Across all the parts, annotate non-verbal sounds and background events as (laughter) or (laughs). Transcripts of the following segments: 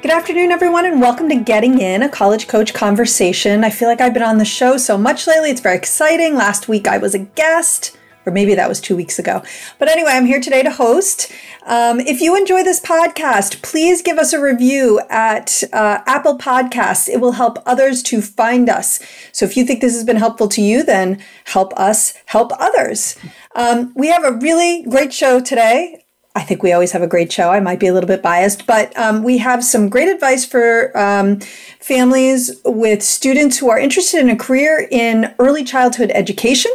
Good afternoon, everyone, and welcome to Getting In, a college coach conversation. I feel like I've been on the show so much lately. It's very exciting. Last week I was a guest, or maybe that was two weeks ago. But anyway, I'm here today to host. Um, if you enjoy this podcast, please give us a review at uh, Apple Podcasts. It will help others to find us. So if you think this has been helpful to you, then help us help others. Um, we have a really great show today. I think we always have a great show. I might be a little bit biased, but um, we have some great advice for um, families with students who are interested in a career in early childhood education.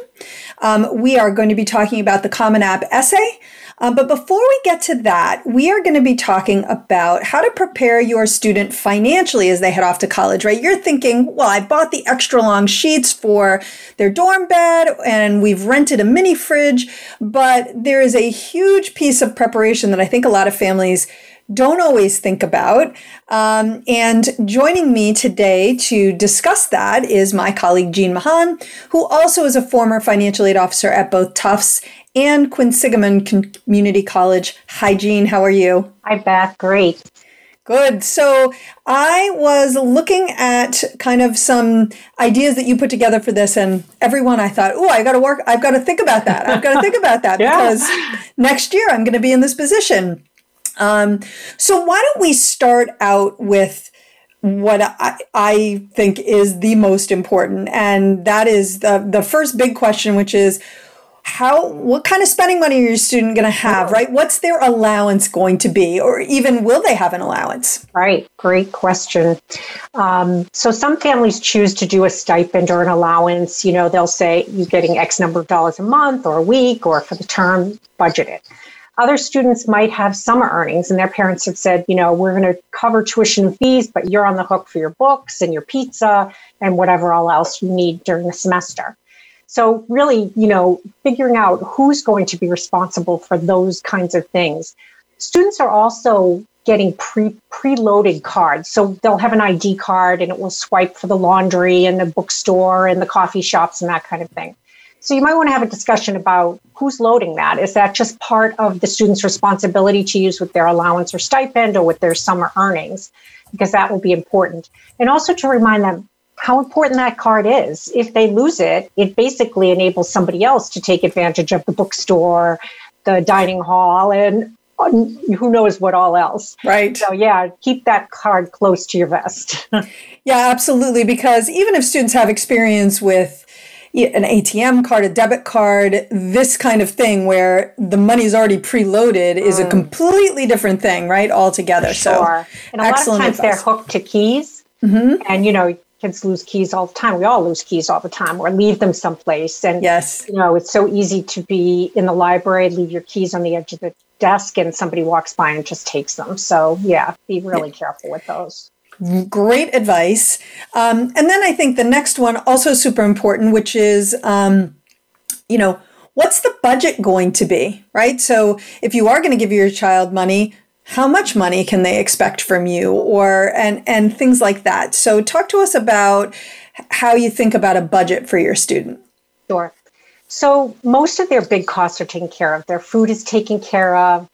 Um, we are going to be talking about the Common App essay. Uh, but before we get to that, we are going to be talking about how to prepare your student financially as they head off to college, right? You're thinking, well, I bought the extra long sheets for their dorm bed and we've rented a mini fridge, but there is a huge piece of preparation that I think a lot of families don't always think about. Um, and joining me today to discuss that is my colleague Jean Mahan, who also is a former financial aid officer at both Tufts and Quinsigamond Community College. Hi, Jean. How are you? Hi, Beth. Great. Good. So I was looking at kind of some ideas that you put together for this, and everyone I thought, oh, I got to work. I've got to think about that. I've got to think about that (laughs) yeah. because next year I'm going to be in this position. Um, so why don't we start out with what I, I think is the most important, and that is the the first big question, which is how what kind of spending money are your student going to have right? What's their allowance going to be or even will they have an allowance? Right great question. Um, so some families choose to do a stipend or an allowance you know they'll say you're getting x number of dollars a month or a week or for the term budget it other students might have summer earnings and their parents have said you know we're going to cover tuition fees but you're on the hook for your books and your pizza and whatever all else you need during the semester so really, you know, figuring out who's going to be responsible for those kinds of things. Students are also getting pre preloaded cards. So they'll have an ID card and it will swipe for the laundry and the bookstore and the coffee shops and that kind of thing. So you might want to have a discussion about who's loading that. Is that just part of the student's responsibility to use with their allowance or stipend or with their summer earnings? Because that will be important. And also to remind them how important that card is. If they lose it, it basically enables somebody else to take advantage of the bookstore, the dining hall, and who knows what all else. Right. So, yeah, keep that card close to your vest. (laughs) yeah, absolutely. Because even if students have experience with an ATM card, a debit card, this kind of thing where the money is already preloaded is mm. a completely different thing, right? Altogether. Sure. So, and a lot of times advice. they're hooked to keys. Mm-hmm. And, you know, kids lose keys all the time. We all lose keys all the time or leave them someplace. And, yes. you know, it's so easy to be in the library, leave your keys on the edge of the desk, and somebody walks by and just takes them. So, yeah, be really yeah. careful with those. Great advice. Um, and then I think the next one, also super important, which is, um, you know, what's the budget going to be, right? So if you are going to give your child money, how much money can they expect from you or and and things like that. So talk to us about how you think about a budget for your student. Sure. So most of their big costs are taken care of. Their food is taken care of.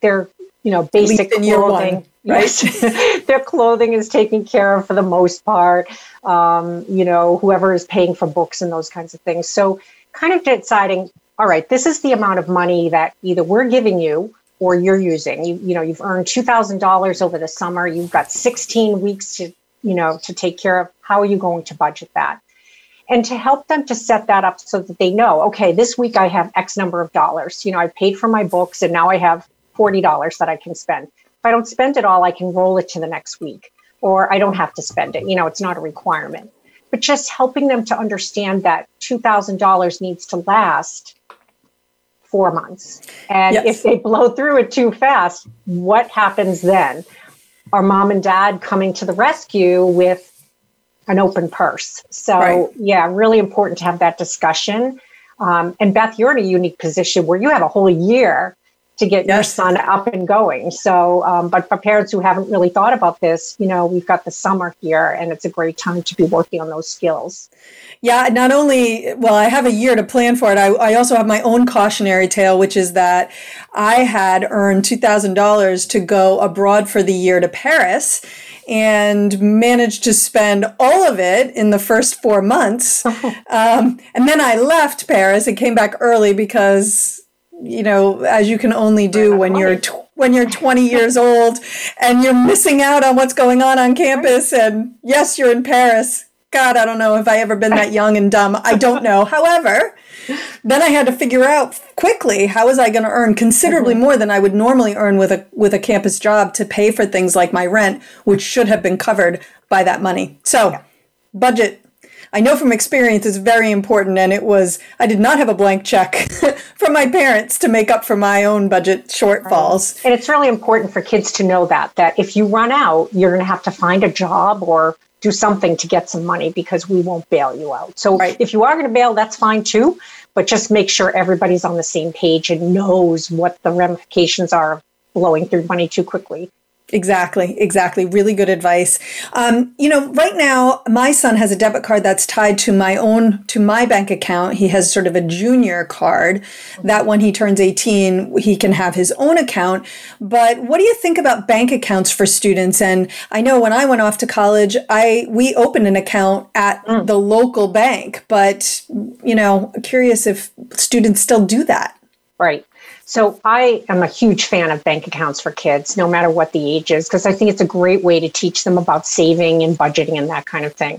Their you know basic clothing one, right yes. (laughs) (laughs) their clothing is taken care of for the most part um, you know whoever is paying for books and those kinds of things so kind of deciding all right this is the amount of money that either we're giving you or you're using. You, you know, you've earned $2,000 over the summer. You've got 16 weeks to, you know, to take care of. How are you going to budget that? And to help them to set that up so that they know, okay, this week I have X number of dollars. You know, I paid for my books and now I have $40 that I can spend. If I don't spend it all, I can roll it to the next week or I don't have to spend it. You know, it's not a requirement. But just helping them to understand that $2,000 needs to last four months. And yes. if they blow through it too fast, what happens then? Are mom and dad coming to the rescue with an open purse. So, Right. yeah, really important to have that discussion. Um, and Beth, you're in a unique position where you have a whole year to get your son up and going. So, um, but for parents who haven't really thought about this, you know, we've got the summer here and it's a great time to be working on those skills. Yeah, not only, well, I have a year to plan for it, I, I also have my own cautionary tale, which is that I had earned $2,000 to go abroad for the year to Paris and managed to spend all of it in the first four months. (laughs) Um, and then I left Paris and came back early because, you know, as you can only do when you're tw- when you're 20 years old and you're missing out on what's going on on campus and yes, you're in Paris. God, I don't know if I ever been that young and dumb. I don't know. (laughs) However, then I had to figure out quickly how was I going to earn considerably mm-hmm. more than I would normally earn with a with a campus job to pay for things like my rent, which should have been covered by that money. So, budget I know from experience is very important and it was I did not have a blank check (laughs) from my parents to make up for my own budget shortfalls. And it's really important for kids to know that that if you run out, you're going to have to find a job or do something to get some money because we won't bail you out. So Right. if you are going to bail, that's fine too, but just make sure everybody's on the same page and knows what the ramifications are of blowing through money too quickly. Exactly, exactly. Really good advice. Um, you know, right now my son has a debit card that's tied to my own to my bank account. He has sort of a junior card that when he turns 18, he can have his own account. But what do you think about bank accounts for students? And I know when I went off to college, I we opened an account at the local bank, but you know, curious if students still do that. Right. So I am a huge fan of bank accounts for kids, no matter what the age is, because I think it's a great way to teach them about saving and budgeting and that kind of thing.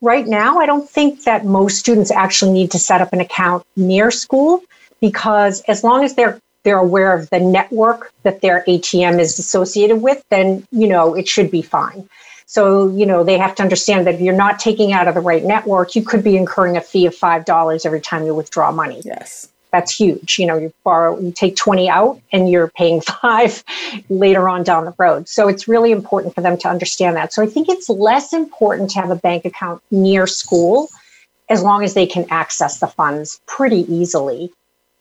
Right now, I don't think that most students actually need to set up an account near school because as long as they're they're aware of the network that their ATM is associated with, then you know it should be fine. So, you know, they have to understand that if you're not taking out of the right network, you could be incurring a fee of $5 every time you withdraw money Yes. That's huge. You know, you borrow, you take 20 out and you're paying (laughs) five later on down the road. So it's really important for them to understand that. So I think it's less important to have a bank account near school as long as they can access the funds pretty easily.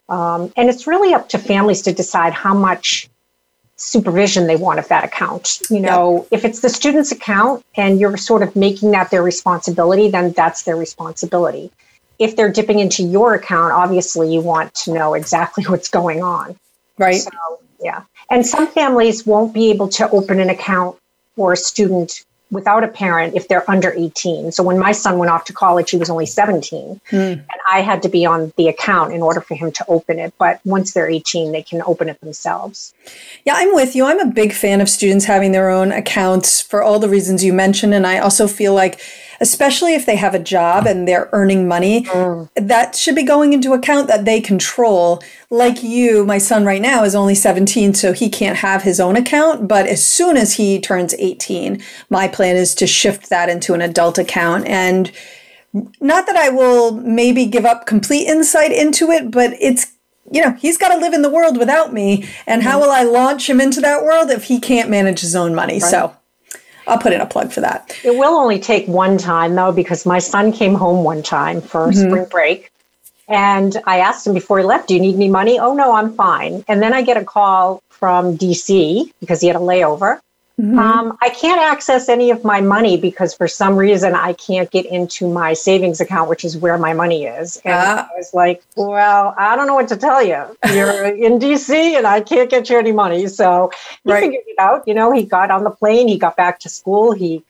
Um, and it's really up to families to decide how much supervision they want of that account. You know, if it's the student's account and you're sort of making that their responsibility, then that's their responsibility if they're dipping into your account, obviously you want to know exactly (laughs) what's going on. Right. So, yeah. And some families won't be able to open an account for a student without a parent if they're under 18. So when my son went off to college, he was only 17. Hmm. And I had to be on the account in order for him to open it. But once they're 18, they can open it themselves. Yeah, I'm with you. I'm a big fan of students having their own accounts for all the reasons you mentioned. And I also feel like, especially if they have a job and they're earning money, mm. that should be going into account that they control. Like you, my son right now is only 17, so he can't have his own account. But as soon as he turns 18, my plan is to shift that into an adult account. And not that I will maybe give up complete insight into it, but it's you know, he's got to live in the world without me. And how mm. will I launch him into that world if he can't manage his own money? So I'll put in a plug for that. It will only take one time though, because my son came home one time for mm-hmm. spring break. And I asked him before he left, Do you need any money? Oh, no, I'm fine. And then I get a call from DC because he had a layover. Um, I can't access any of my money because for some reason I can't get into my savings account, which is where my money is. And Ah. I was like, Well, I don't know what to tell you. You're (laughs) in DC and I can't get you any money. So he Right. figured it out. You know, he got on the plane, he got back to school, he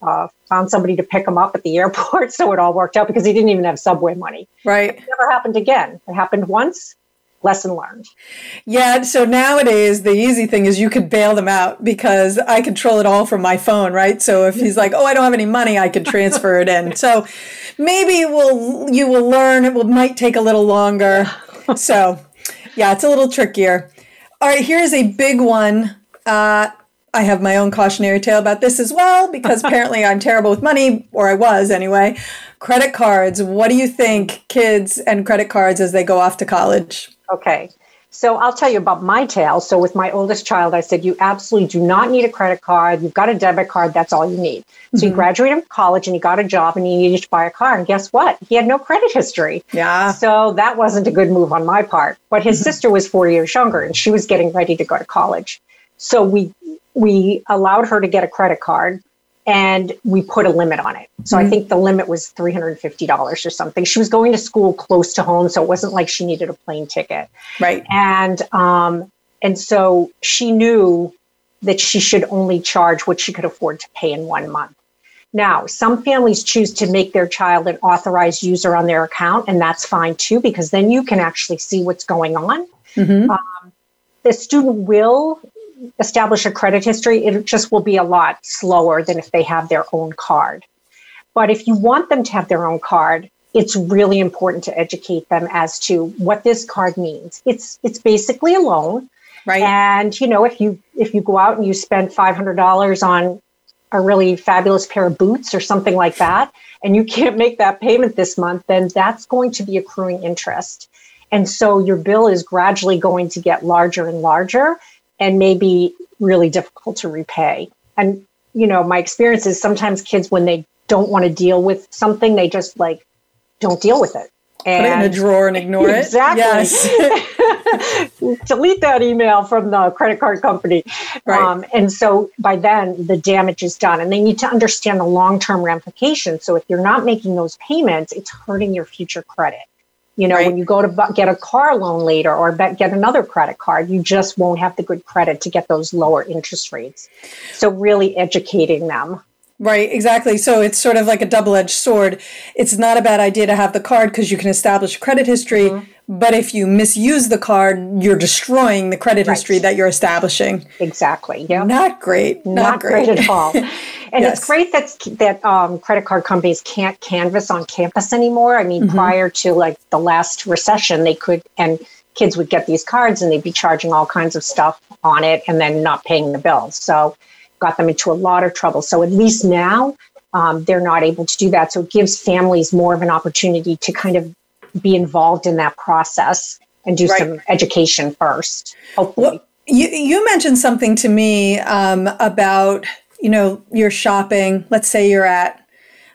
uh, found somebody to pick him up at the (laughs) airport. So it all worked out because he didn't even have subway money. Right. It never happened again. It happened once. Lesson learned. Yeah. So nowadays, the easy thing is you could bail them out because I control it all from my phone, right? So if he's like, oh, I don't have any money, I could transfer it in. So maybe we'll, you will learn. It will, might take a little longer. So yeah, it's a little trickier. All right. Here's a big one. Uh, I have my own cautionary tale about this as well because (laughs) apparently I'm terrible with money, or I was anyway. Credit cards. What do you think, kids and credit cards as they go off to college? Okay. So I'll tell you about my tale. So with my oldest child, I said, you absolutely do not need a credit card. You've got a debit card. That's all you need. So mm-hmm. he graduated from college and he got a job and he needed to buy a car. And guess what? He had no credit history. Yeah. So that wasn't a good move on my part. But his mm-hmm. sister was four years younger and she was getting ready to go to college. So we we allowed her to get a credit card and we put a limit on it. So mm-hmm. I think the limit was $350 or something. She was going to school close to home, so it wasn't like she needed a plane ticket. Right. And um and so she knew that she should only charge what she could afford to pay in one month. Now, some families choose to make their child an authorized user on their account, and that's fine too, because then you can actually see what's going on. Mm-hmm. Um, the student will establish a credit history, it just will be a lot slower than if they have their own card. But if you want them to have their own card, it's really important to educate them as to what this card means. It's it's basically a loan. Right. And you know, if you if you go out and you spend five hundred dollars on a really fabulous pair of boots or something like that, and you can't make that payment this month, then that's going to be accruing interest. And so your bill is gradually going to get larger and larger and may be really difficult to repay. And, you know, my experience is sometimes kids, when they don't want to deal with something, they just like don't deal with it. And Put it in a drawer and ignore it. Exactly. Yes. (laughs) Delete that email from the credit card company. Right. Um, and so by then, the damage is done. And they need to understand the long term ramifications. So if you're not making those payments, it's hurting your future credit. You know, right. when you go to get a car loan later or get another credit card, you just won't have the good credit to get those lower interest rates. So, really educating them. Right, exactly. So it's sort of like a double edged sword. It's not a bad idea to have the card because you can establish credit history. Mm-hmm. But if you misuse the card, you're destroying the credit right. history that you're establishing. Exactly. Yeah. Not great. Not, not great. great. at all. (laughs) And yes. it's great that that um, credit card companies can't canvas on campus anymore. I mean, mm-hmm. prior to like the last recession, they could and kids would get these cards and they'd be charging all kinds of stuff on it and then not paying the bills. So got them into a lot of trouble. So at least now um, they're not able to do that. So it gives families more of an opportunity to kind of be involved in that process and do right. some education first. Hopefully. Well, you, you mentioned something to me um, about you know, you're shopping, let's say you're at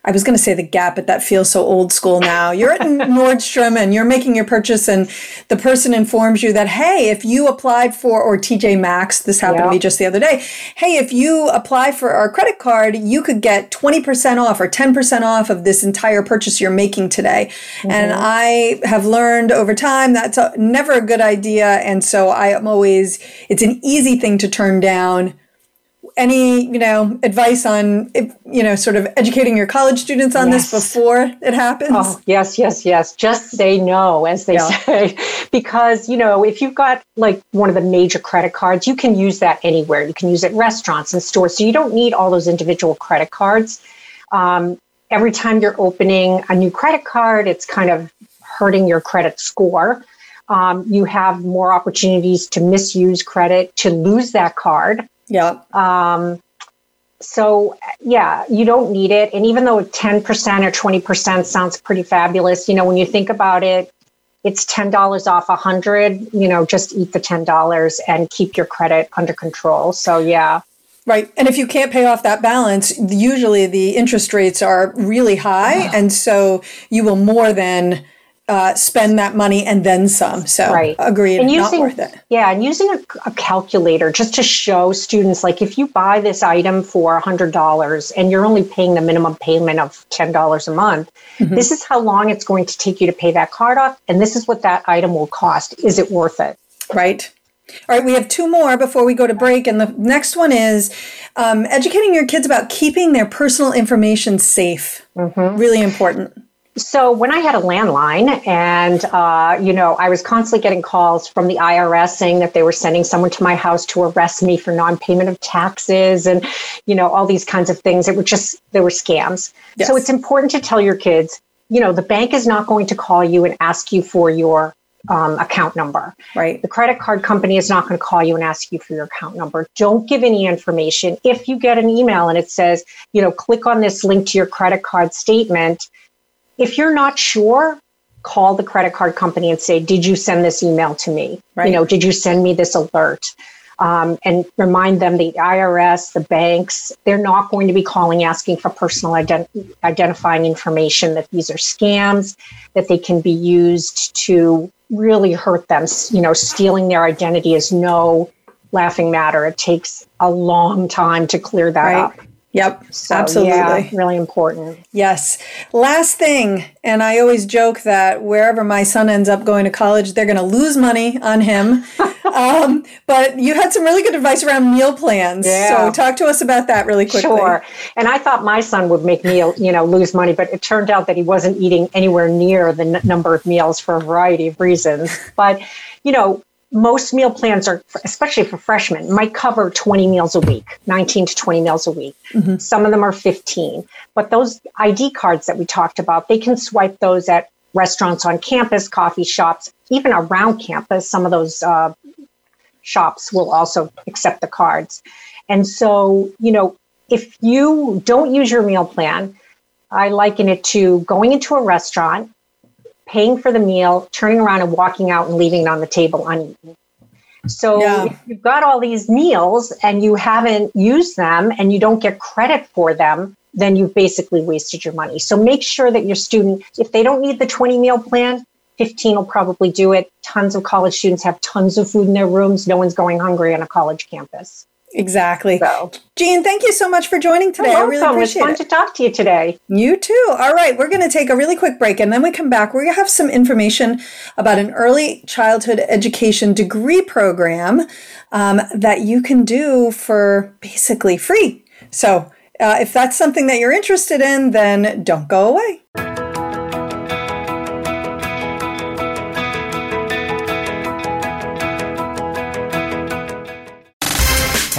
I was going to say the Gap, but that feels so old school now. You're at (laughs) Nordstrom and you're making your purchase, and the person informs you that, hey, if you applied for, or TJ Maxx, this happened yep. to me just the other day, hey, if you apply for our credit card, you could get 20% off or 10% off of this entire purchase you're making today. Mm-hmm. And I have learned over time that's a, never a good idea. And so I am always, it's an easy thing to turn down any you know advice on you know sort of educating your college students on yes. this before it happens? Oh yes yes yes. Just say no as they yeah. say. (laughs) Because you know if you've got like one of the major credit cards you can use that anywhere. You can use it restaurants and stores. So you don't need all those individual credit cards. Um, every time you're opening a new credit card it's kind of hurting your credit score. Um, you have more opportunities to misuse credit to lose that card yeah. Um, so yeah, you don't need it. And even though 10% or 20% sounds pretty fabulous, you know, when you think about it, it's $10 off a hundred, you know, just eat the $10 and keep your credit under control. So yeah. Right. And if you can't pay off that balance, usually the interest rates are really high. And so you will more than uh, spend that money and then some. So right. agreed, and using, not worth it. Yeah, and using a, a, calculator just to show students, like if you buy this item for $100 and you're only paying the minimum payment of $10 a month, mm-hmm. this is how long it's going to take you to pay that card off, and this is what that item will cost. Is it worth it? Right. All right, we have two more before we go to break. And the next one is um, educating your kids about keeping their personal information safe. Mm-hmm. Really important. So when I had a landline, and uh, you know, I was constantly getting calls from the IRS saying that they were sending someone to my house to arrest me for non-payment of taxes, and you know, all these kinds of things. It were just there were scams. Yes. So it's important to tell your kids, you know, the bank is not going to call you and ask you for your um, account number. Right. The credit card company is not going to call you and ask you for your account number. Don't give any information. If you get an email and it says, you know, click on this link to your credit card statement if you're not sure, call the credit card company and say, Did you send this email to me? Right. You know, did you send me this alert? Um, and remind them the IRS, the banks, they're not going to be calling asking for personal ident- identifying information, that these are scams, that they can be used to really hurt them. You know, stealing their identity is no laughing matter. It takes a long time to clear that Right. up. Yep, So, absolutely. yeah, really important. Yes. Last thing, and I always joke that wherever my son ends up going to college, they're going to lose money on him. (laughs) um, but you had some really good advice around meal plans. Yeah. So talk to us about that really quickly. Sure. And I thought my son would make me, you know, lose money, but it turned out that he wasn't eating anywhere near the n- number of meals for a variety of reasons. (laughs) But, you know, most meal plans are, especially for freshmen, might cover 20 meals a week, 19 to 20 meals a week. Some of them are 15. But those ID cards that we talked about, they can swipe those at restaurants on campus, coffee shops, even around campus. Some of those uh, shops will also accept the cards. And so, you know, if you don't use your meal plan, I liken it to going into a restaurant, paying for the meal, turning around and walking out and leaving it on the table uneaten. So Yeah. if you've got all these meals and you haven't used them and you don't get credit for them, then you've basically wasted your money. So make sure that your student, if they don't need the 20 meal plan, 15 will probably do it. Tons of college students have tons of food in their rooms. No one's going hungry on a college campus. Exactly. So Jean, thank you so much for joining today. I really welcome. It's appreciate fun it. to talk to you today. You too. All right, we're going to take a really quick break and then we come back. We're going to have some information about an early childhood education degree program um, that you can do for basically free. So, uh, if that's something that you're interested in, then don't go away.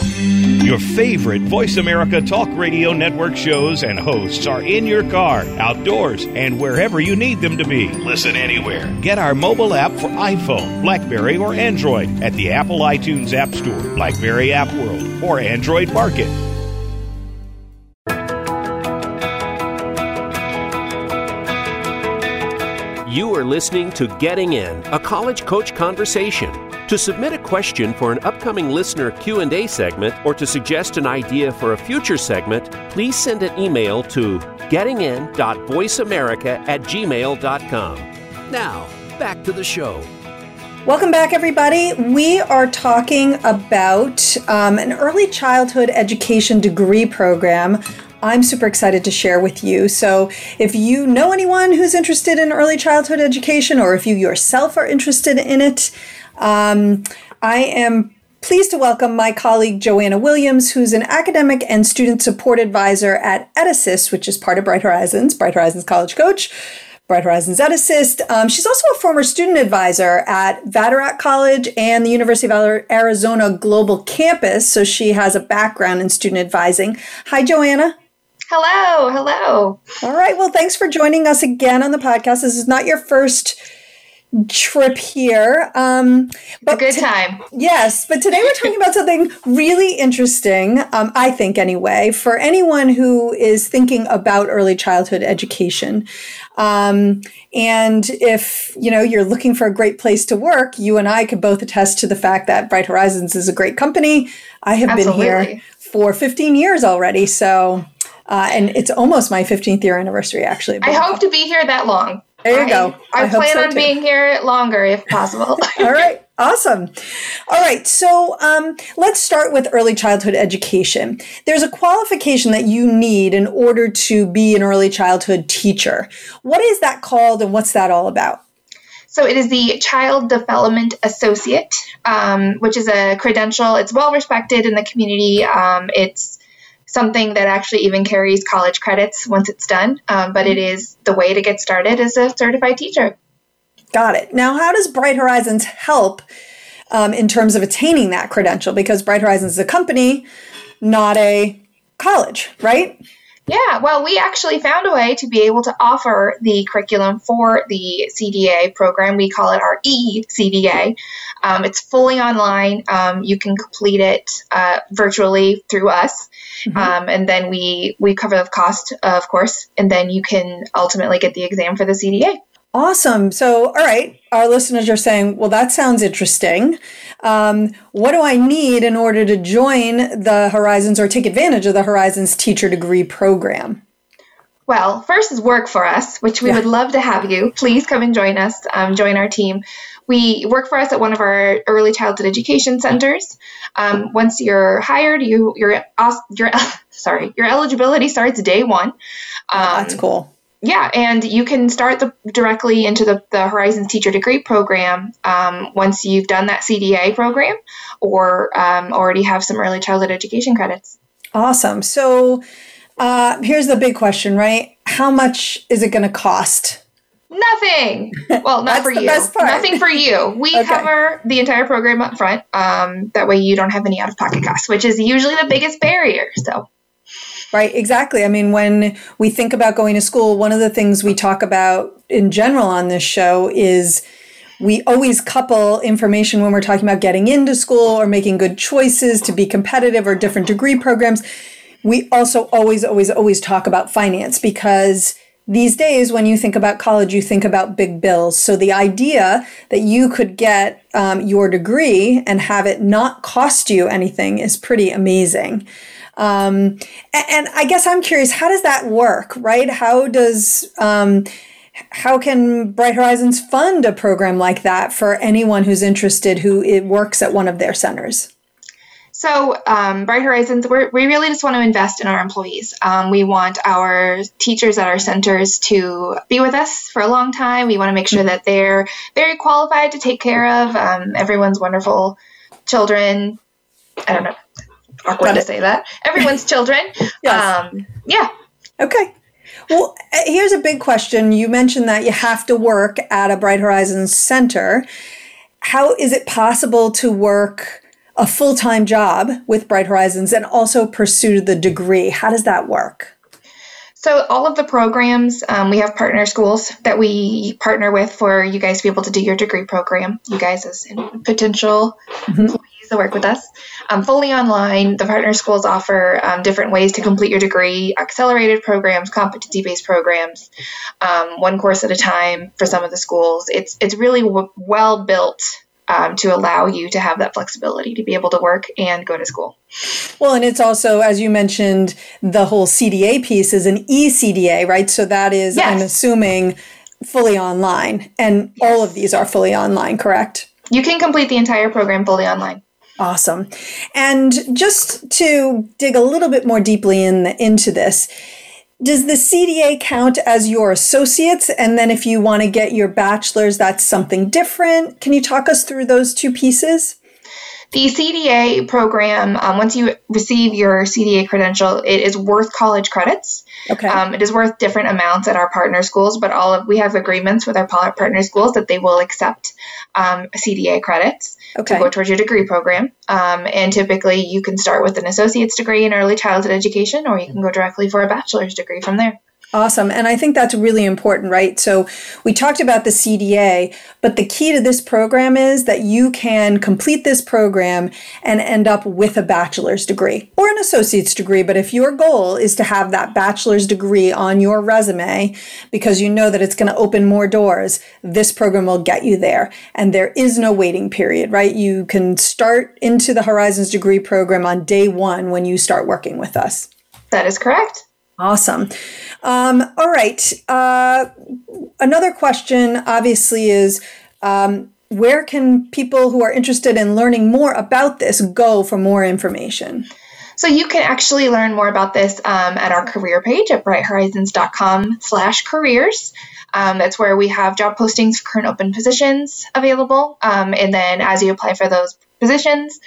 Your favorite Voice America Talk Radio Network shows and hosts are in your car, outdoors, and wherever you need them to be. Listen anywhere. Get our mobile app for iPhone, Blackberry, or Android at the Apple iTunes App Store, Blackberry App World, or Android Market. You are listening to Getting In, a college coach conversation. To submit a question for an upcoming listener Q&A segment or to suggest an idea for a future segment, please send an email to gettingin.voiceamerica at gmail.com. Now, back to the show. Welcome back, everybody. We are talking about um, an early childhood education degree program. I'm super excited to share with you. So, if you know anyone who's interested in early childhood education, or if you yourself are interested in it, um, I am pleased to welcome my colleague Joanna Williams, who's an academic and student support advisor at EdAssist, which is part of Bright Horizons, Bright Horizons College Coach. Bright Horizons EdAssist. Um, she's also a former student advisor at Vatterott College and the University of Arizona Global Campus, so she has a background in student advising. Hi, Joanna. Hello, hello. All right. Well, thanks for joining us again on the podcast. This is not your first trip here. Um, but a good time. Yes, but today we're talking about something really interesting, um, I think, anyway, for anyone who is thinking about early childhood education. Um, and if you know you're looking for a great place to work, you and I could both attest to the fact that Bright Horizons is a great company. I have Absolutely. been here for 15 years already, so uh, and it's almost my 15th year anniversary, actually. I hope to be here that long. There you I, go. I, I plan so on too. being here longer if possible. (laughs) All right. Awesome. All right. So um, let's start with early childhood education. There's a qualification that you need in order to be an early childhood teacher. What is that called and what's that all about? So it is the Child Development Associate, um, which is a credential. It's well respected in the community. Um, it's something that actually even carries college credits once it's done. Um, but it is the way to get started as a certified teacher. Got it. Now, how does Bright Horizons help um, in terms of attaining that credential? Because Bright Horizons is a company, not a college, right? Yeah, well, we actually found a way to be able to offer the curriculum for the CDA program. We call it our eCDA. Um, it's fully online. Um, you can complete it uh, virtually through us. Mm-hmm. Um, and then we we cover the cost, of course, and then you can ultimately get the exam for the CDA. Awesome. So, all right, our listeners are saying, well, that sounds interesting. Um, what do I need in order to join the Horizons or take advantage of the Horizons teacher degree program? Well, first is work for us, which we yeah. would love to have you. Please come and join us, um, join our team. We work for us at one of our early childhood education centers. Um, once you're hired, you your your (laughs) sorry your eligibility starts day one. Um, That's cool. Yeah, and you can start the, directly into the, the Horizons Teacher Degree program um, once you've done that CDA program or um, already have some early childhood education credits. Awesome. So uh, here's the big question, right? How much is it going to cost? Nothing. Well, not for you. Nothing for you. We (laughs) okay. cover the entire program up front. Um, that way you don't have any out of pocket costs, which is usually the biggest barrier. So. Right, exactly. I mean, when we think about going to school, one of the things we talk about in general on this show is we always couple information when we're talking about getting into school or making good choices to be competitive or different degree programs. We also always, always, always talk about finance because these days, when you think about college, you think about big bills. So the idea that you could get um, your degree and have it not cost you anything is pretty amazing. Um, and, and, I guess I'm curious, how does that work, right? How does um, how can Bright Horizons fund a program like that for anyone who's interested who it works at one of their centers? So, um, Bright Horizons, we really just want to invest in our employees. Um, we want our teachers at our centers to be with us for a long time. We want to make sure that they're very qualified to take care of um, everyone's wonderful children. I don't know, awkward to say that. Everyone's (laughs) children. yes. Um, yeah. Okay. Well, uh, here's a big question. You mentioned that you have to work at a Bright Horizons center. How is it possible to work? a full time job with Bright Horizons and also pursue the degree. How does that work? So, all of the programs, um, we have partner schools that we partner with for you guys to be able to do your degree program. You guys, as potential mm-hmm. That work with us, um, fully online. The partner schools offer um, different ways to complete your degree, accelerated programs, competency based programs, um, one course at a time for some of the schools. It's it's really w- well built um, to allow you to have that flexibility to be able to work and go to school. Well, and it's also, as you mentioned, the whole CDA piece is an eCDA, right? So that is, yes. I'm assuming, fully online. And yes. all of these are fully online, correct? You can complete the entire program fully online. Awesome. And just to dig a little bit more deeply in the, into this, does the CDA count as your associates? And then if you want to get your bachelor's, that's something different. Can you talk us through those two pieces? The CDA program, um, once you receive your CDA credential, it is worth college credits. Okay. Um, it is worth different amounts at our partner schools, but all of we have agreements with our partner schools that they will accept um, CDA credits okay. to go towards your degree program. Um, and typically, you can start with an associate's degree in early childhood education, or you can go directly for a bachelor's degree from there. Awesome. And I think that's really important, right? So we talked about the CDA, but the key to this program is that you can complete this program and end up with a bachelor's degree or an associate's degree. But if your goal is to have that bachelor's degree on your resume because you know that it's going to open more doors, this program will get you there. And there is no waiting period, right? You can start into the Horizons degree program on day one when you start working with us. That is correct. Awesome. Um, all right. Uh, another question, obviously, is um, where can people who are interested in learning more about this go for more information? So you can actually learn more about this um, at our career page at brighthorizons.com slash careers. Um, that's where we have job postings for current open positions available. Um, and then as you apply for those positions,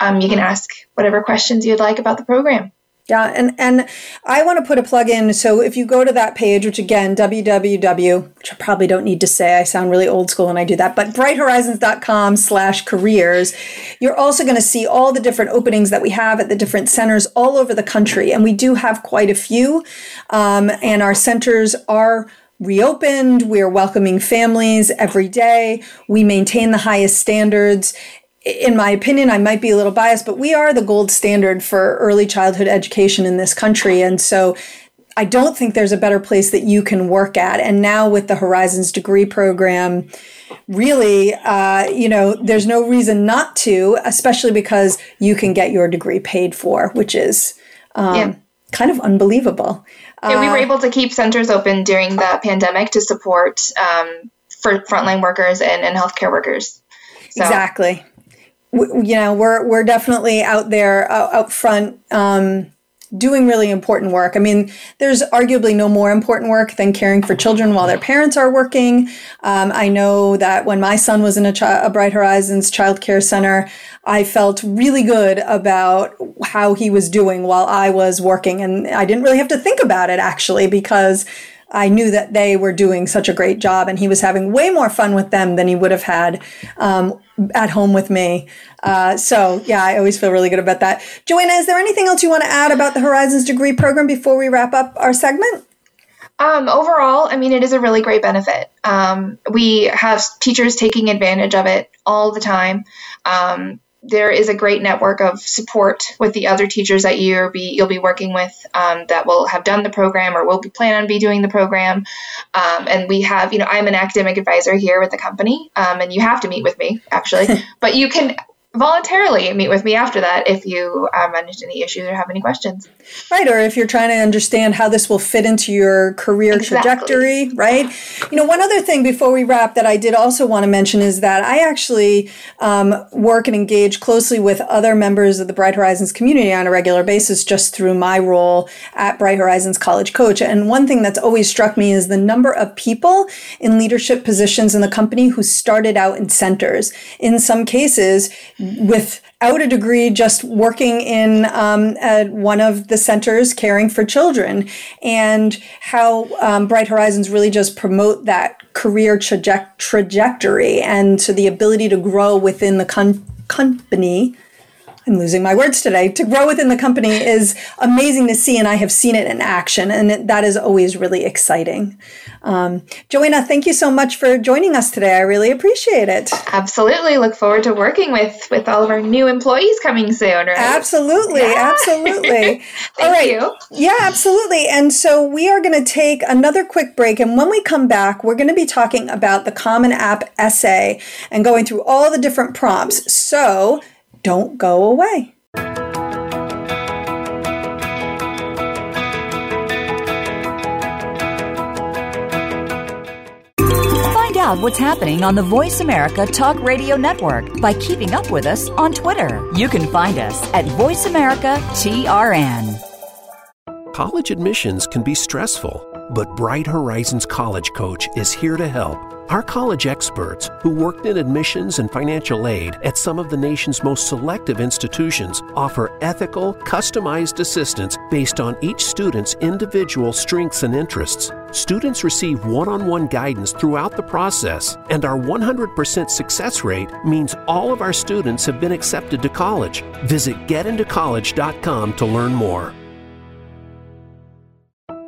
um, you can ask whatever questions you'd like about the program. Yeah, and and I want to put a plug in. So if you go to that page, which again, www, which I probably don't need to say, I sound really old school when I do that, but brighthorizons.com slash careers, you're also going to see all the different openings that we have at the different centers all over the country. And we do have quite a few. Um, and our centers are reopened. We're welcoming families every day. We maintain the highest standards in my opinion, I might be a little biased, but we are the gold standard for early childhood education in this country. And so I don't think there's a better place that you can work at. And now with the Horizons degree program, really, uh, you know, there's no reason not to, especially because you can get your degree paid for, which is um, yeah. kind of unbelievable. Yeah, we were uh, able to keep centers open during the pandemic to support um, for frontline workers and, and healthcare workers. So. Exactly you know we're we're definitely out there out front um, doing really important work. I mean, there's arguably no more important work than caring for children while their parents are working. Um, I know that when my son was in a, chi- a Bright Horizons Child Care Center, I felt really good about how he was doing while I was working, and I didn't really have to think about it actually because I knew that they were doing such a great job and he was having way more fun with them than he would have had um, at home with me. Uh, so, yeah, I always feel really good about that. Joanna, is there anything else you want to add about the Horizons degree program before we wrap up our segment? Um, overall, I mean, it is a really great benefit. Um, we have teachers taking advantage of it all the time. Um, there is a great network of support with the other teachers that you'll be you'll be working with um, that will have done the program or will be plan on be doing the program. Um, and we have, you know, I'm an academic advisor here with the company, um, and you have to meet with me actually, (laughs) but you can voluntarily meet with me after that if you run into any issues or have any questions. Right, or if you're trying to understand how this will fit into your career exactly. trajectory, right? You know, one other thing before we wrap that I did also want to mention is that I actually um, work and engage closely with other members of the Bright Horizons community on a regular basis just through my role at Bright Horizons College Coach. And one thing that's always struck me is the number of people in leadership positions in the company who started out in centers. In some cases, without a degree, just working in um, at one of the centers caring for children, and how um, Bright Horizons really just promote that career traje- trajectory and so the ability to grow within the con- company I'm losing my words today. To grow within the company is amazing to see, and I have seen it in action, and it, that is always really exciting. Um, Joanna, thank you so much for joining us today. I really appreciate it. Absolutely, look forward to working with with all of our new employees coming soon. Right? Absolutely, yeah. absolutely. (laughs) thank all right. you. Yeah, absolutely. And so we are going to take another quick break, and when we come back, we're going to be talking about the Common App essay and going through all the different prompts. So don't go away. Find out what's happening on the Voice America Talk Radio Network by keeping up with us on Twitter. You can find us at Voice America TRN. College admissions can be stressful, but Bright Horizons College Coach is here to help. Our college experts, who worked in admissions and financial aid at some of the nation's most selective institutions, offer ethical, customized assistance based on each student's individual strengths and interests. Students receive one on one guidance throughout the process, and our 100% success rate means all of our students have been accepted to college. Visit getintocollege.com to learn more.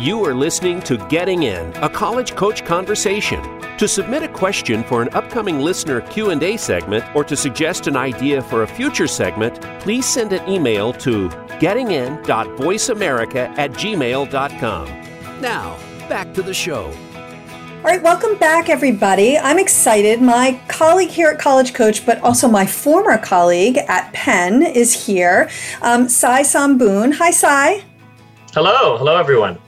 You are listening to Getting In, a college coach conversation. To submit a question for an upcoming listener Q&A segment or to suggest an idea for a future segment, please send an email to gettingin.voiceamerica at gmail.com. Now, back to the show. All right, welcome back, everybody. I'm excited. My colleague here at College Coach, but also my former colleague at Penn, is here. Um, Sai Samboon. Hi, Sai. Hello. Hello, everyone.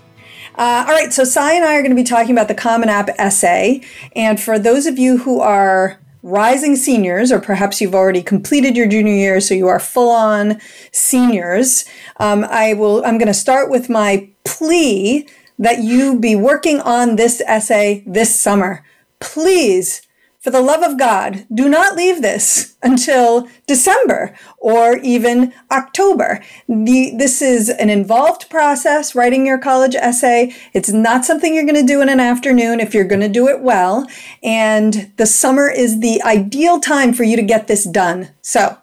Uh, all right, so Sai and I are going to be talking about the Common App essay. And for those of you who are rising seniors, or perhaps you've already completed your junior year, so you are full on seniors, um, I will. I'm going to start with my plea that you be working on this essay this summer. Please for the love of God, do not leave this until December or even October. The, this is an involved process, writing your college essay. It's not something you're going to do in an afternoon if you're going to do it well. And the summer is the ideal time for you to get this done. So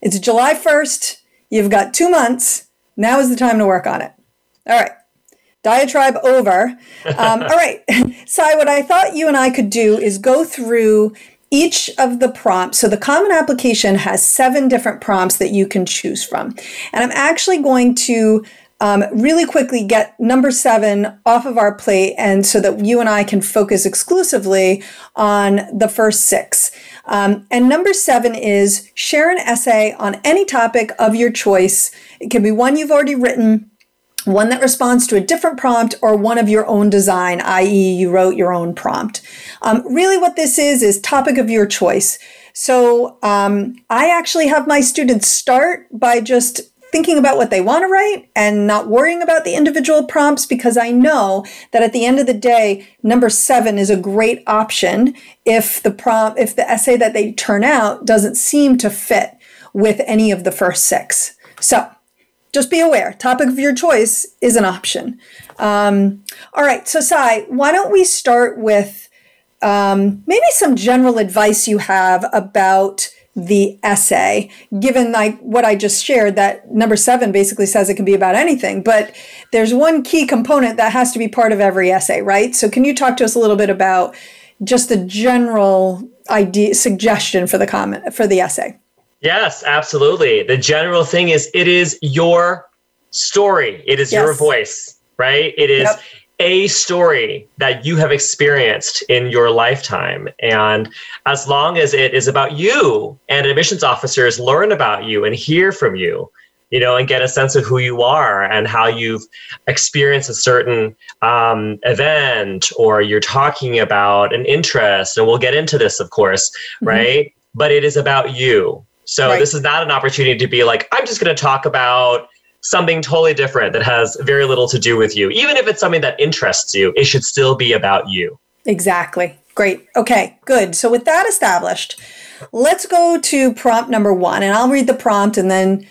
it's July 1st. You've got two months. Now is the time to work on it. All right diatribe over. Um, (laughs) all right. Sai, what I thought you and I could do is go through each of the prompts. So the common application has seven different prompts that you can choose from. And I'm actually going to um, really quickly get number seven off of our plate and so that you and I can focus exclusively on the first six. Um, and number seven is share an essay on any topic of your choice. It can be one you've already written one that responds to a different prompt or one of your own design, i.e., you wrote your own prompt. Um, really, what this is is topic of your choice. So um, I actually have my students start by just thinking about what they want to write and not worrying about the individual prompts because I know that at the end of the day, number seven is a great option if the prompt, if the essay that they turn out doesn't seem to fit with any of the first six. So just be aware topic of your choice is an option. Um, all right so sai why don't we start with um, maybe some general advice you have about the essay given like what i just shared that number seven basically says it can be about anything but there's one key component that has to be part of every essay right? So can you talk to us a little bit about just the general idea suggestion for the comment for the essay Yes, absolutely. The general thing is it is your story, it is yes. your voice, right? It is. Yep. A story that you have experienced in your lifetime. And as long as it is about you and admissions officers learn about you and hear from you, you know, and get a sense of who you are and how you've experienced a certain um, event or you're talking about an interest. And we'll get into this, of course, mm-hmm. right? But it is about you. So right. this is not an opportunity to be like, I'm just going to talk about something totally different that has very little to do with you. Even if it's something that interests you, it should still be about you. Exactly. Great. Okay, good. So with that established, let's go to prompt number one, and I'll read the prompt and then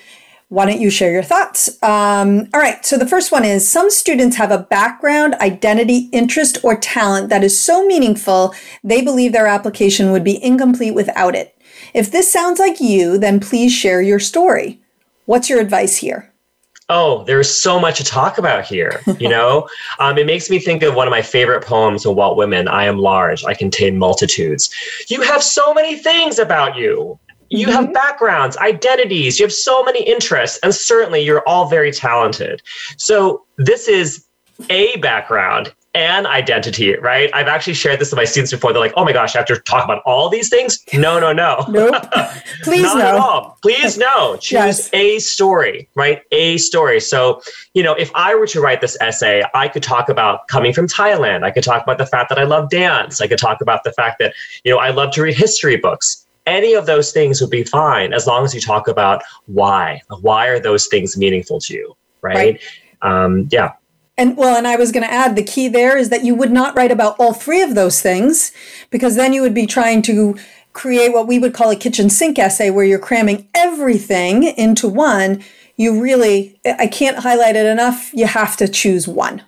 why don't you share your thoughts? Um, all right, so the first one is some students have a background, identity, interest, or talent that is so meaningful they believe their application would be incomplete without it. If this sounds like you, then please share your story. What's your advice here? Oh, there's so much to talk about here. You know, (laughs) um, it makes me think of one of my favorite poems of Walt Whitman I am large, I contain multitudes. You have so many things about you You mm-hmm. have backgrounds, identities, you have so many interests, and certainly you're all very talented. So, this is a background and identity, right? I've actually shared this with my students before. They're like, "Oh my gosh, I have to talk about all these things." No, no, no. Nope. (laughs) Please Not no. At all. Please no. Choose yes. a story, right? A story. So, you know, if I were to write this essay, I could talk about coming from Thailand. I could talk about the fact that I love dance. I could talk about the fact that, you know, I love to read history books. Any of those things would be fine as long as you talk about why. Why are those things meaningful to you, right? right. Um, yeah. And well, and I was going to add the key there is that you would not write about all three of those things because then you would be trying to create what we would call a kitchen sink essay where you're cramming everything into one. You really, I can't highlight it enough. You have to choose one.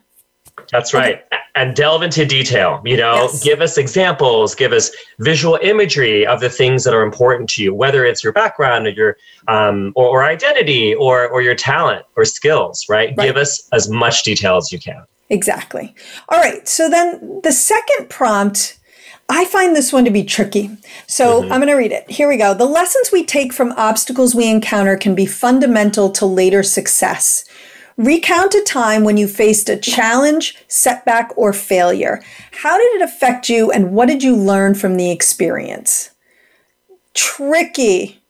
That's right. Okay. And delve into detail. You know, yes. give us examples, give us visual imagery of the things that are important to you, whether it's your background or your um, or, or identity or or your talent or skills. Right? right? Give us as much detail as you can. Exactly. All right. So then the second prompt. I find this one to be tricky. So mm-hmm. I'm going to read it. Here we go. The lessons we take from obstacles we encounter can be fundamental to later success. Recount a time when you faced a challenge, setback, or failure. How did it affect you and what did you learn from the experience? Tricky.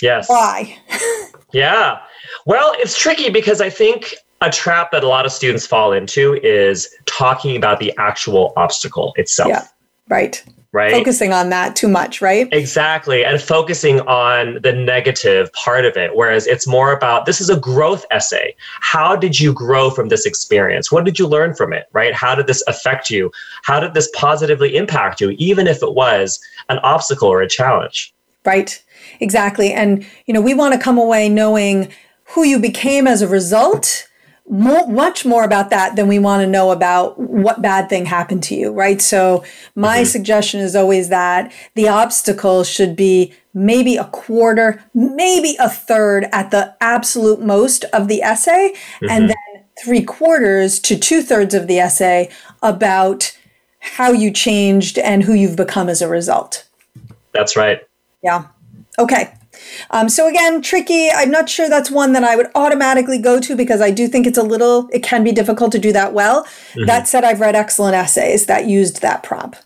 Yes. Why? (laughs) yeah. Well, it's tricky because I think a trap that a lot of students fall into is talking about the actual obstacle itself. Yeah. Right right? Focusing on that too much, right? Exactly. And focusing on the negative part of it. Whereas it's more about this is a growth essay. How did you grow from this experience? What did you learn from it, right? How did this affect you? How did this positively impact you, even if it was an obstacle or a challenge? Right. Exactly. And, you know, we want to come away knowing who you became as a result more, much more about that than we want to know about what bad thing happened to you, right? So my mm-hmm. suggestion is always that the obstacle should be maybe a quarter, maybe a third at the absolute most of the essay, mm-hmm. and then three quarters to two thirds of the essay about how you changed and who you've become as a result. That's right. Yeah. Okay. Um, so again, tricky. I'm not sure that's one that I would automatically go to because I do think it's a little, it can be difficult to do that well. Mm-hmm. That said, I've read excellent essays that used that prompt.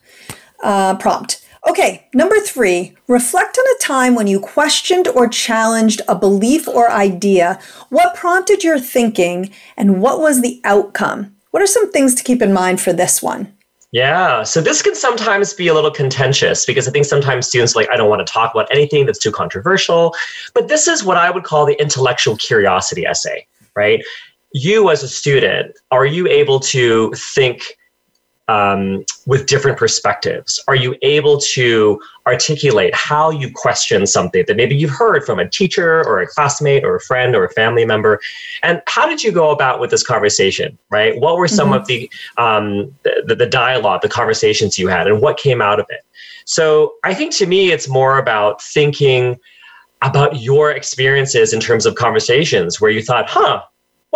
Uh, prompt. Okay, number three, reflect on a time when you questioned or challenged a belief or idea. What prompted your thinking and what was the outcome? What are some things to keep in mind for this one? Yeah, so this can sometimes be a little contentious because I think sometimes students like, I don't want to talk about anything that's too controversial. But this is what I would call the intellectual curiosity essay, right? You as a student, are you able to think um, with different perspectives? Are you able to articulate how you question something that maybe you've heard from a teacher or a classmate or a friend or a family member? And how did you go about with this conversation, right? What were some mm-hmm. of the, um, the, the dialogue, the conversations you had, and what came out of it? So I think to me, it's more about thinking about your experiences in terms of conversations where you thought, huh,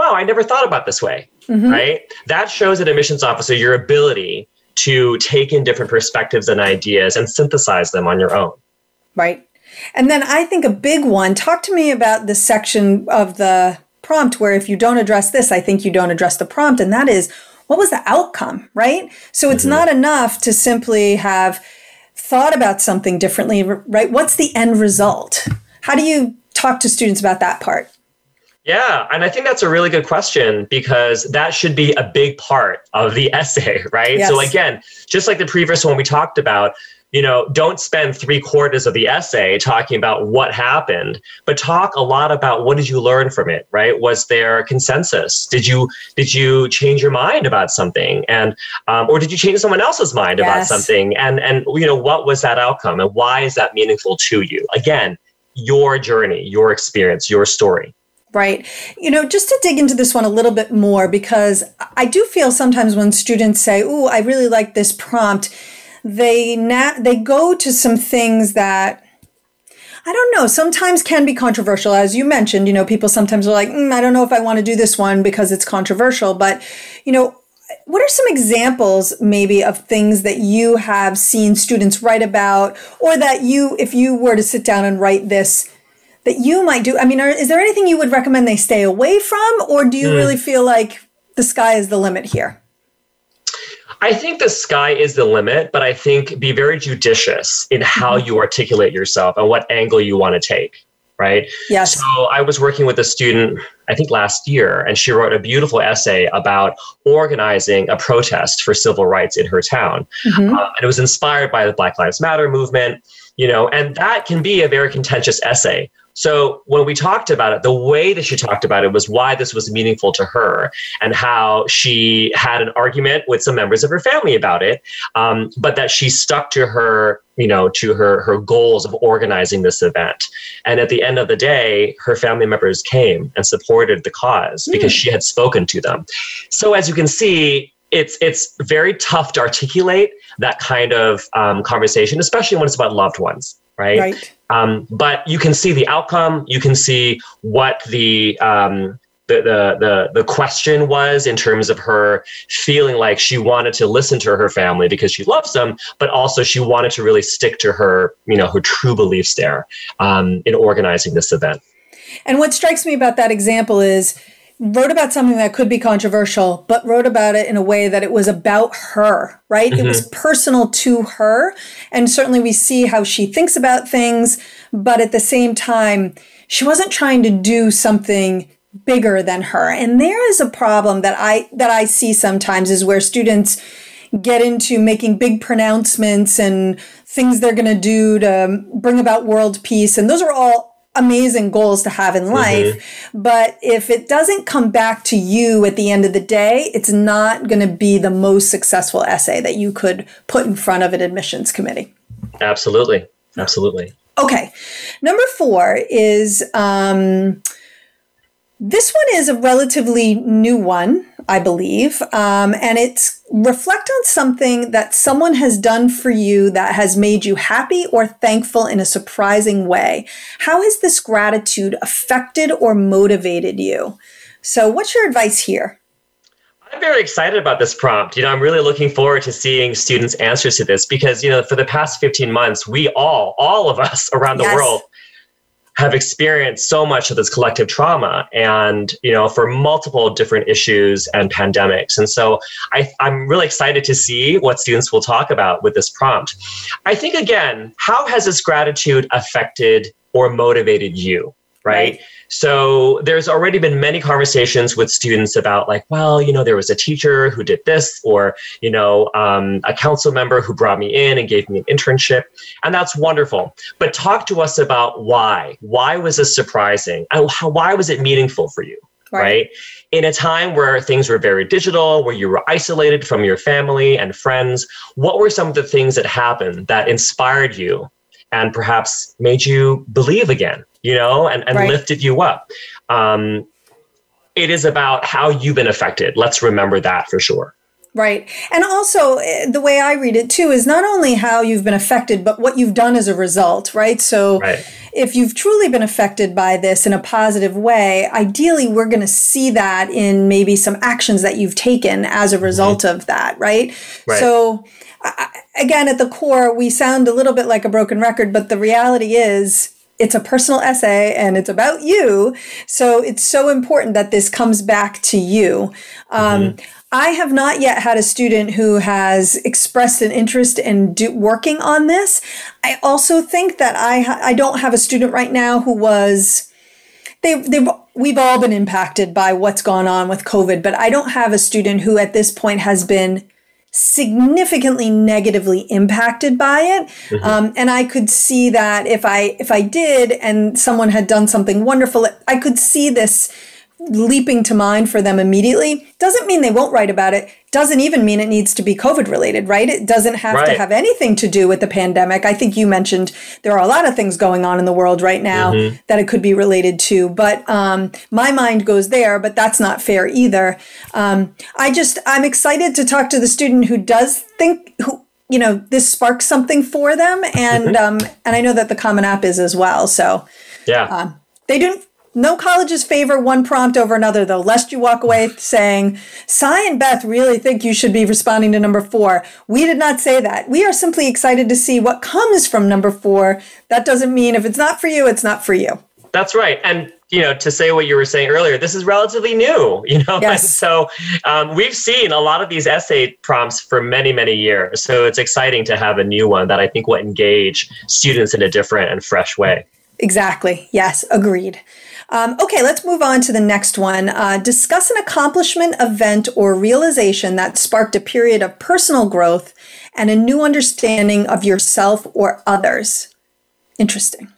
wow, I never thought about this way mm-hmm. right? That shows an admissions officer your ability to take in different perspectives and ideas and synthesize them on your own. Right. And then I think a big one, talk to me about the section of the prompt where if you don't address this, I think you don't address the prompt. And that is, what was the outcome, right? So it's mm-hmm. not enough to simply have thought about something differently, right? What's the end result? How do you talk to students about that part? Yeah, and I think that's a really good question because that should be a big part of the (laughs) essay, right? Yes. So again, just like the previous one we talked about, you know, don't spend three quarters of the essay talking about what happened, but talk a lot about what did you learn from it, right? Was there consensus? Did you did you change your mind about something, and um, or did you change someone else's mind yes. about something? And and you know, what was that outcome, and why is that meaningful to you? Again, your journey, your experience, your story. Right. You know, just to dig into this one a little bit more, because I do feel sometimes when students say, "Oh, I really like this prompt," they na- they go to some things that I don't know, sometimes can be controversial. As you mentioned, you know, people sometimes are like, mm, I don't know if I want to do this one because it's controversial. But, you know, what are some examples maybe of things that you have seen students write about or that you if you were to sit down and write this that you might do i mean are, is there anything you would recommend they stay away from or do you mm. really feel like the sky is the limit here I think the sky is the limit, but I think be very judicious in how mm-hmm. you articulate yourself and what angle you want to take right? Yes. So I was working with a student, I think last year, and she wrote a beautiful essay about organizing a protest for civil rights in her town. Mm-hmm. Uh, and it was inspired by the Black Lives Matter movement, you know, and that can be a very contentious essay. So when we talked about it, the way that she talked about it was why this was meaningful to her and how she had an argument with some members of her family about it, um, but that she stuck to her, you know, to her her goals of organizing this event. And at the end of the day, her family members came and supported the cause mm. because she had spoken to them. So as you can see, it's it's very tough to articulate that kind of um, conversation, especially when it's about loved ones right? Right. Um, but you can see the outcome. You can see what the um, the, the the the question was in terms of her feeling like she wanted to listen to her family because she loves them, but also she wanted to really stick to her you know her true beliefs there um, in organizing this event. And what strikes me about that example is wrote about something that could be controversial, but wrote about it in a way that it was about her, right? Mm-hmm. It was mm-hmm. personal to her. And certainly we see how she thinks about things, but at the same time, she wasn't trying to do something bigger than her. And there is a problem that I that I see sometimes is where students get into making big pronouncements and things they're going to do to bring about world peace and those are all amazing goals to have in life. Mm-hmm. But if it doesn't come back to you at the end of the day, it's not going to be the most successful essay that you could put in front of an admissions committee. Absolutely. Absolutely. Okay. Number four is um, this one is a relatively new one, I believe, um, and it's reflect on something that someone has done for you that has made you happy or thankful in a surprising way. How has this gratitude affected or motivated you? So, what's your advice here? I'm very excited about this prompt. You know, I'm really looking forward to seeing students' answers to this because, you know, for the past 15 months, we all, all of us (laughs) around the yes. world, have experienced so much of this collective trauma and you know for multiple different issues and pandemics. And so I, i'm really excited to see what students will talk about with this prompt. I think again how has this gratitude affected or motivated you right? So there's already been many conversations with students about like, well, you know, there was a teacher who did this, or you know, um, a council member who brought me in and gave me an internship, and that's wonderful. But talk to us about why. Why was this surprising? And how, why was it meaningful for you? Right. right. In a time where things were very digital, where you were isolated from your family and friends, what were some of the things that happened that inspired you and perhaps made you believe again? You know, and, and right. lifted you up. Um, it is about how you've been affected. Let's remember that for sure. Right. And also, eh, the way I read it too is not only how you've been affected, but what you've done as a result, right? So, right. if you've truly been affected by this in a positive way, ideally, we're going to see that in maybe some actions that you've taken as a result mm-hmm. of that, right? right. So, again, at the core, we sound a little bit like a broken record, but the reality is, it's a personal essay and it's about you. So it's so important that this comes back to you. Um, mm-hmm. I have not yet had a student who has expressed an interest in do, working on this. I also think that I ha- I don't have a student right now who was they they we've all been impacted by what's gone on with COVID, but I don't have a student who at this point has been significantly negatively impacted by it mm-hmm. um, and i could see that if i if i did and someone had done something wonderful i could see this leaping to mind for them immediately doesn't mean they won't write about it doesn't even mean it needs to be covid related right it doesn't have right. to have anything to do with the pandemic i think you mentioned there are a lot of things going on in the world right now mm-hmm. that it could be related to but um, my mind goes there but that's not fair either um, i just i'm excited to talk to the student who does think who you know this sparks something for them and mm-hmm. um, and i know that the common app is as well so yeah um, they didn't No colleges favor one prompt over another, though, lest you walk away saying, Sai and Beth really think you should be responding to number four. We did not say that. We are simply excited to see what comes from number four. That doesn't mean if it's not for you, it's not for you. That's right. And you know, to say what you were saying earlier, this is relatively new, (laughs) you know, yes. and so um, we've seen a lot of these essay prompts for many, many years. So it's exciting to have a new one that I think will engage students in a different and fresh way. Exactly. Yes, agreed. Um, okay, let's move on to the next one. Uh, discuss an accomplishment, event, or realization that sparked a period of personal growth and a new understanding of yourself or others. Interesting.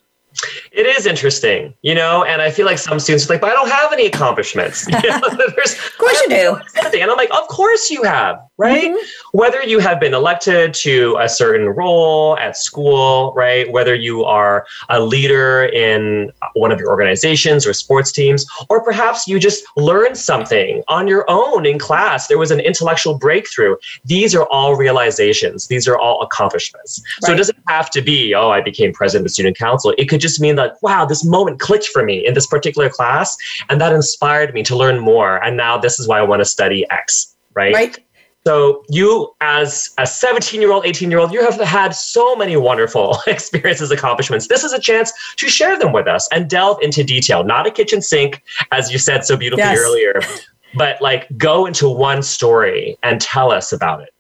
It is interesting, you know, and I feel like some students are like, but I don't have any accomplishments. (laughs) You know, (laughs) of course you do. And I'm like, of course you have, right? Mm-hmm. Whether you have been elected to a certain role at school, right? Whether you are a leader in one of your organizations or sports teams, or perhaps you just learned something on your own in class. There was an intellectual breakthrough. These are all realizations. These are all accomplishments. Right. So it doesn't have to be, oh, I became president of the student council. It could just mean that, wow, this moment clicked for me in this particular class. And that inspired me to learn more. And now this is why I want to study X, right? Right. So you, as a 17 year old, 18 year old, you have had so many wonderful (laughs) experiences, accomplishments. This is a chance to share them with us and delve into detail, not a kitchen sink, as you said so beautifully yes. earlier, but like go into one story and tell us about it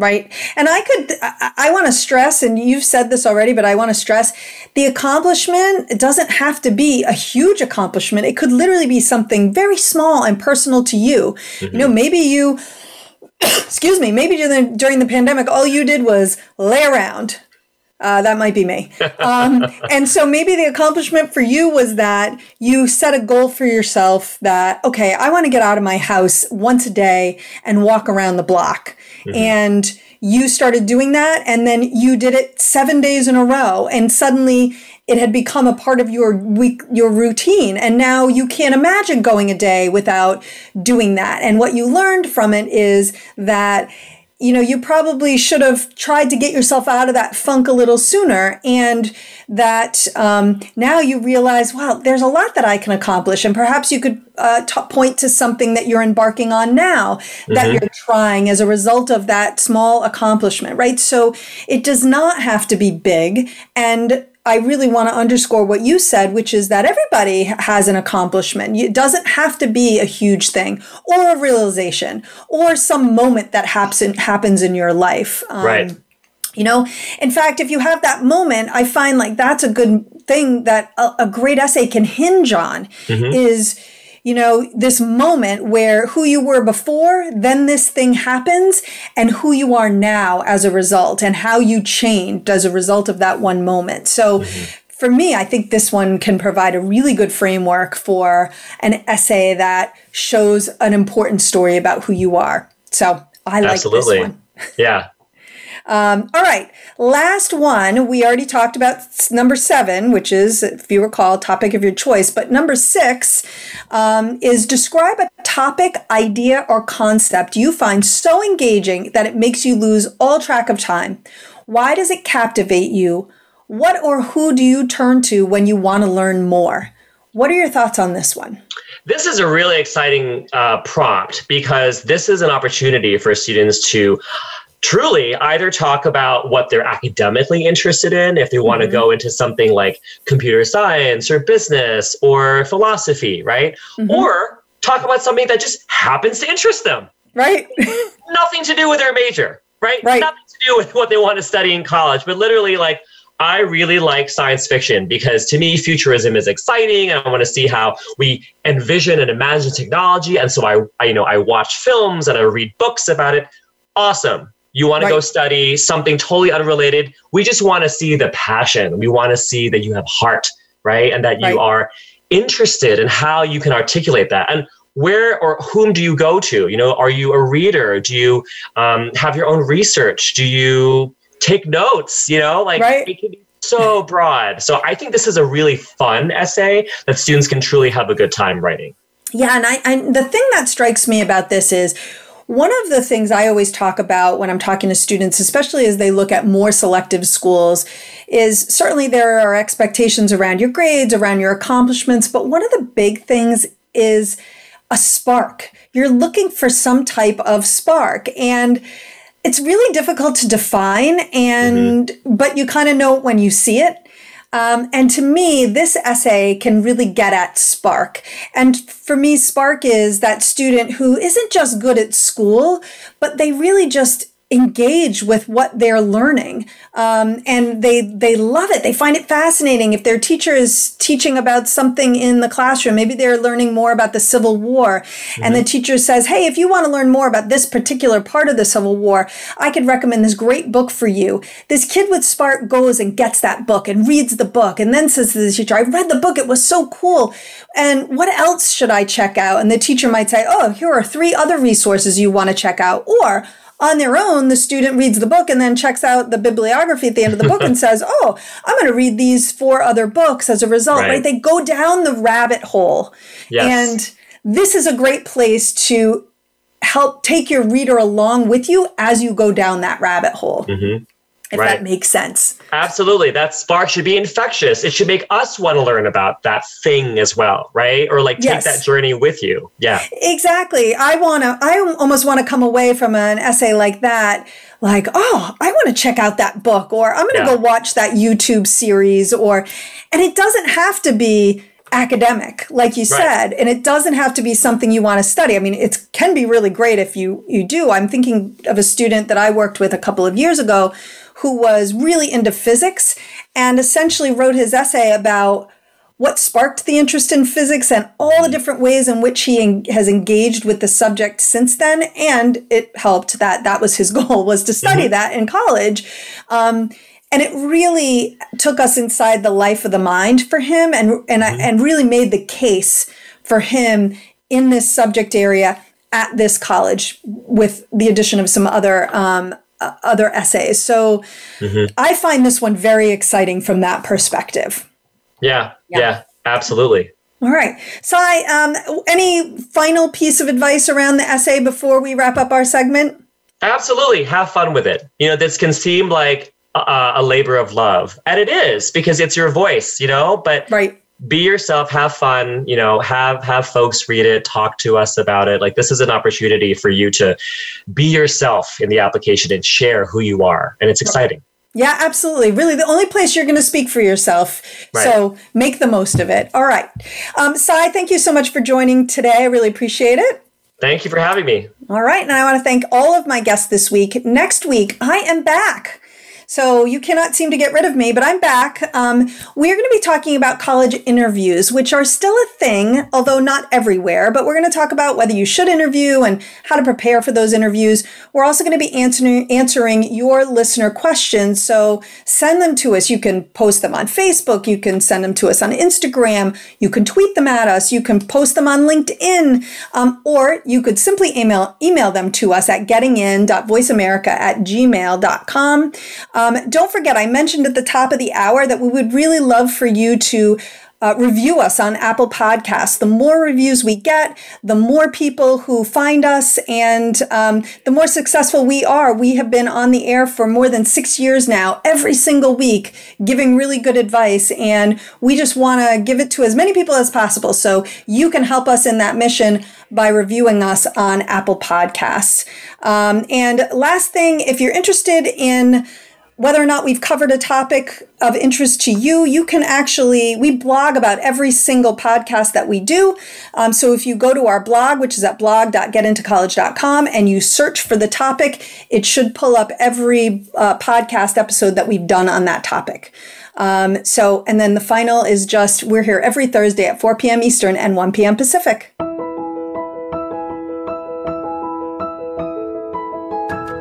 right and i could i, I want to stress and you've said this already but i want to stress the accomplishment doesn't have to be a huge accomplishment it could literally be something very small and personal to you mm-hmm. you know mm-hmm. maybe you (coughs) excuse me maybe during the, during the pandemic all you did was lay around uh, that might be me. Um, (laughs) and so maybe the accomplishment for you was that you set a goal for yourself that, okay, I want to get out of my house once a day and walk around the block. Mm-hmm. And you started doing that and then you did it seven days in a row and suddenly it had become a part of your week your routine and now you can't imagine going a day without doing that and what you learned from it is that you know, you probably should have tried to get yourself out of that funk a little sooner. And that um, now you realize, wow, there's a lot that I can accomplish. And perhaps you could uh, t- point to something that you're embarking on now mm-hmm. that you're trying as a result of that small accomplishment, right? So it does not have to be big. And I really want to underscore what you said, which is that everybody has an accomplishment. It doesn't have to be a huge thing or a realization or some moment that happens happens in your life. Um, right. You know, in fact, if you have that moment, I find like that's a good thing that a, a great essay can hinge on mm-hmm. is you know, this moment where who you were before, then this thing happens, and who you are now as a result, and how you changed as a result of that one moment. So, mm-hmm. for me, I think this one can provide a really good framework for an essay that shows an important story about who you are. So, I like Absolutely. this one. (laughs) Yeah. Um, all right, last one. We already talked about number seven, which is, if you recall, topic of your choice. But number six um, is describe a topic, idea, or concept you find so engaging that it makes you lose all track of time. Why does it captivate you? What or who do you turn to when you want to learn more? What are your thoughts on this one? This is a really exciting uh, prompt because this is an opportunity for students to truly either talk about what they're academically interested in, if they mm-hmm. want to go into something like computer science or business or philosophy, right? Mm-hmm. Or talk about something that just happens to interest them. Right. (laughs) Nothing to do with their major, right? Right. Nothing to do with what they want to study in college, but literally like, I really like science fiction because to me, futurism is exciting. And I want to see how we envision and imagine technology. And so I, I, you know, I watch films and I read books about it. Awesome you want right. to go study something totally unrelated. We just want to see the passion. We want to see that you have heart, right? And that you are interested in how you can articulate that. And where or whom do you go to? You know, are you a reader? Do you um, have your own research? Do you take notes? You know, like right. it can be so broad. So I think this is a really fun essay that students can truly have a good time writing. Yeah, and I, I the thing that strikes me about this is one of the things I always talk about when I'm talking to students, especially as they look at more selective schools, is certainly there are expectations around your grades, around your accomplishments, but one of the big things is a spark. You're looking for some type of spark. And it's really difficult to define and mm-hmm. but you kind of know it when you see it um, and to me, this essay can really get at Spark. And for me, Spark is that student who isn't just good at school, but they really just engage with what they're learning. Um, and they they love it. They find it fascinating. If their teacher is teaching about something in the classroom maybe they're learning more about the civil war. Mm-hmm. and the teacher says hey if you want to learn more about this particular part of the civil war i could recommend this great book for you. This kid with spark goes and gets that book and reads the book and then says to the teacher i read the book. It was so cool. And what else should i check out? And the teacher might say oh here are three other resources you want to check out. Or on their own, the student reads the book and then checks out the bibliography at the end of the book and (laughs) says, Oh, I'm going to read these four other books as a result, right? right? They go down the rabbit hole. Yes. And this is a great place to help take your reader along with you as you go down that rabbit hole. Mm-hmm if right. that makes sense. Absolutely. That spark should be infectious. It should make us want to learn about that thing as well, right? Or like take yes. that journey with you. Yeah. Exactly. I want to, I almost want to come away from an essay like that like, oh, I want to check out that book or I'm going to yeah. go watch that YouTube series or, and it doesn't have to be academic like you said and it doesn't have to be something you want to study. I mean it can be really great if you you do. I'm thinking of a student that i worked with a couple of years ago who was really into physics and essentially wrote his essay about what sparked the interest in physics and all the different ways in which he en- has engaged with the subject since then and it helped that that was his (laughs) goal was to study mm-hmm. that in college. Um, and it really took us inside the life of the mind for him and and mm-hmm. and really made the case for him in this subject area at this college with the addition of some other um, uh, other essays. So mm-hmm. I find this one very exciting from that perspective. Yeah, yeah, yeah absolutely. All right. So, I um, any final piece of advice around the essay before we wrap up our segment? Absolutely. Have fun with it. You know, this can seem like a, a labor of love, and it is because it's your voice. You know, but right. be yourself have fun you know have have folks read it talk to us about it. Like this is an opportunity for you to be yourself in the application and share who you are. And it's exciting. Yeah absolutely. Really the only place you're going to speak for yourself. Right. so make the most of it. All right. Um, Sai, thank you so much for joining today. I really appreciate it. Thank you for having me. All right. And i want to thank all of my guests this week. Next week i am back so you cannot seem to get rid of me, but I'm back. Um, we're going to be talking about college interviews, which are still a thing, although not everywhere. But we're going to talk about whether you should interview and how to prepare for those interviews. We're also going to be answering answering your listener questions. So send them to us. You can post them on Facebook. You can send them to us on Instagram. You can tweet them at us. You can post them on LinkedIn, um, or you could simply email email them to us at gettingin.voiceamerica at gmail.com. Um, don't forget, I mentioned at the top of the hour that we would really love for you to uh, review us on Apple Podcasts. The more reviews we get, the more people who find us, and um, the more successful we are. We have been on the air for more than six years now, every single week, giving really good advice. And we just want to give it to as many people as possible. So you can help us in that mission by reviewing us on Apple Podcasts. Um, and last thing, if you're interested in whether or not we've covered a topic of interest to you, you can actually, we blog about every single podcast that we do. Um, so if you go to our blog, which is at blog.getintocollege.com, and you search for the topic, it should pull up every uh, podcast episode that we've done on that topic. Um, so, and then the final is just we're here every Thursday at 4 p.m. Eastern and 1 p.m. Pacific.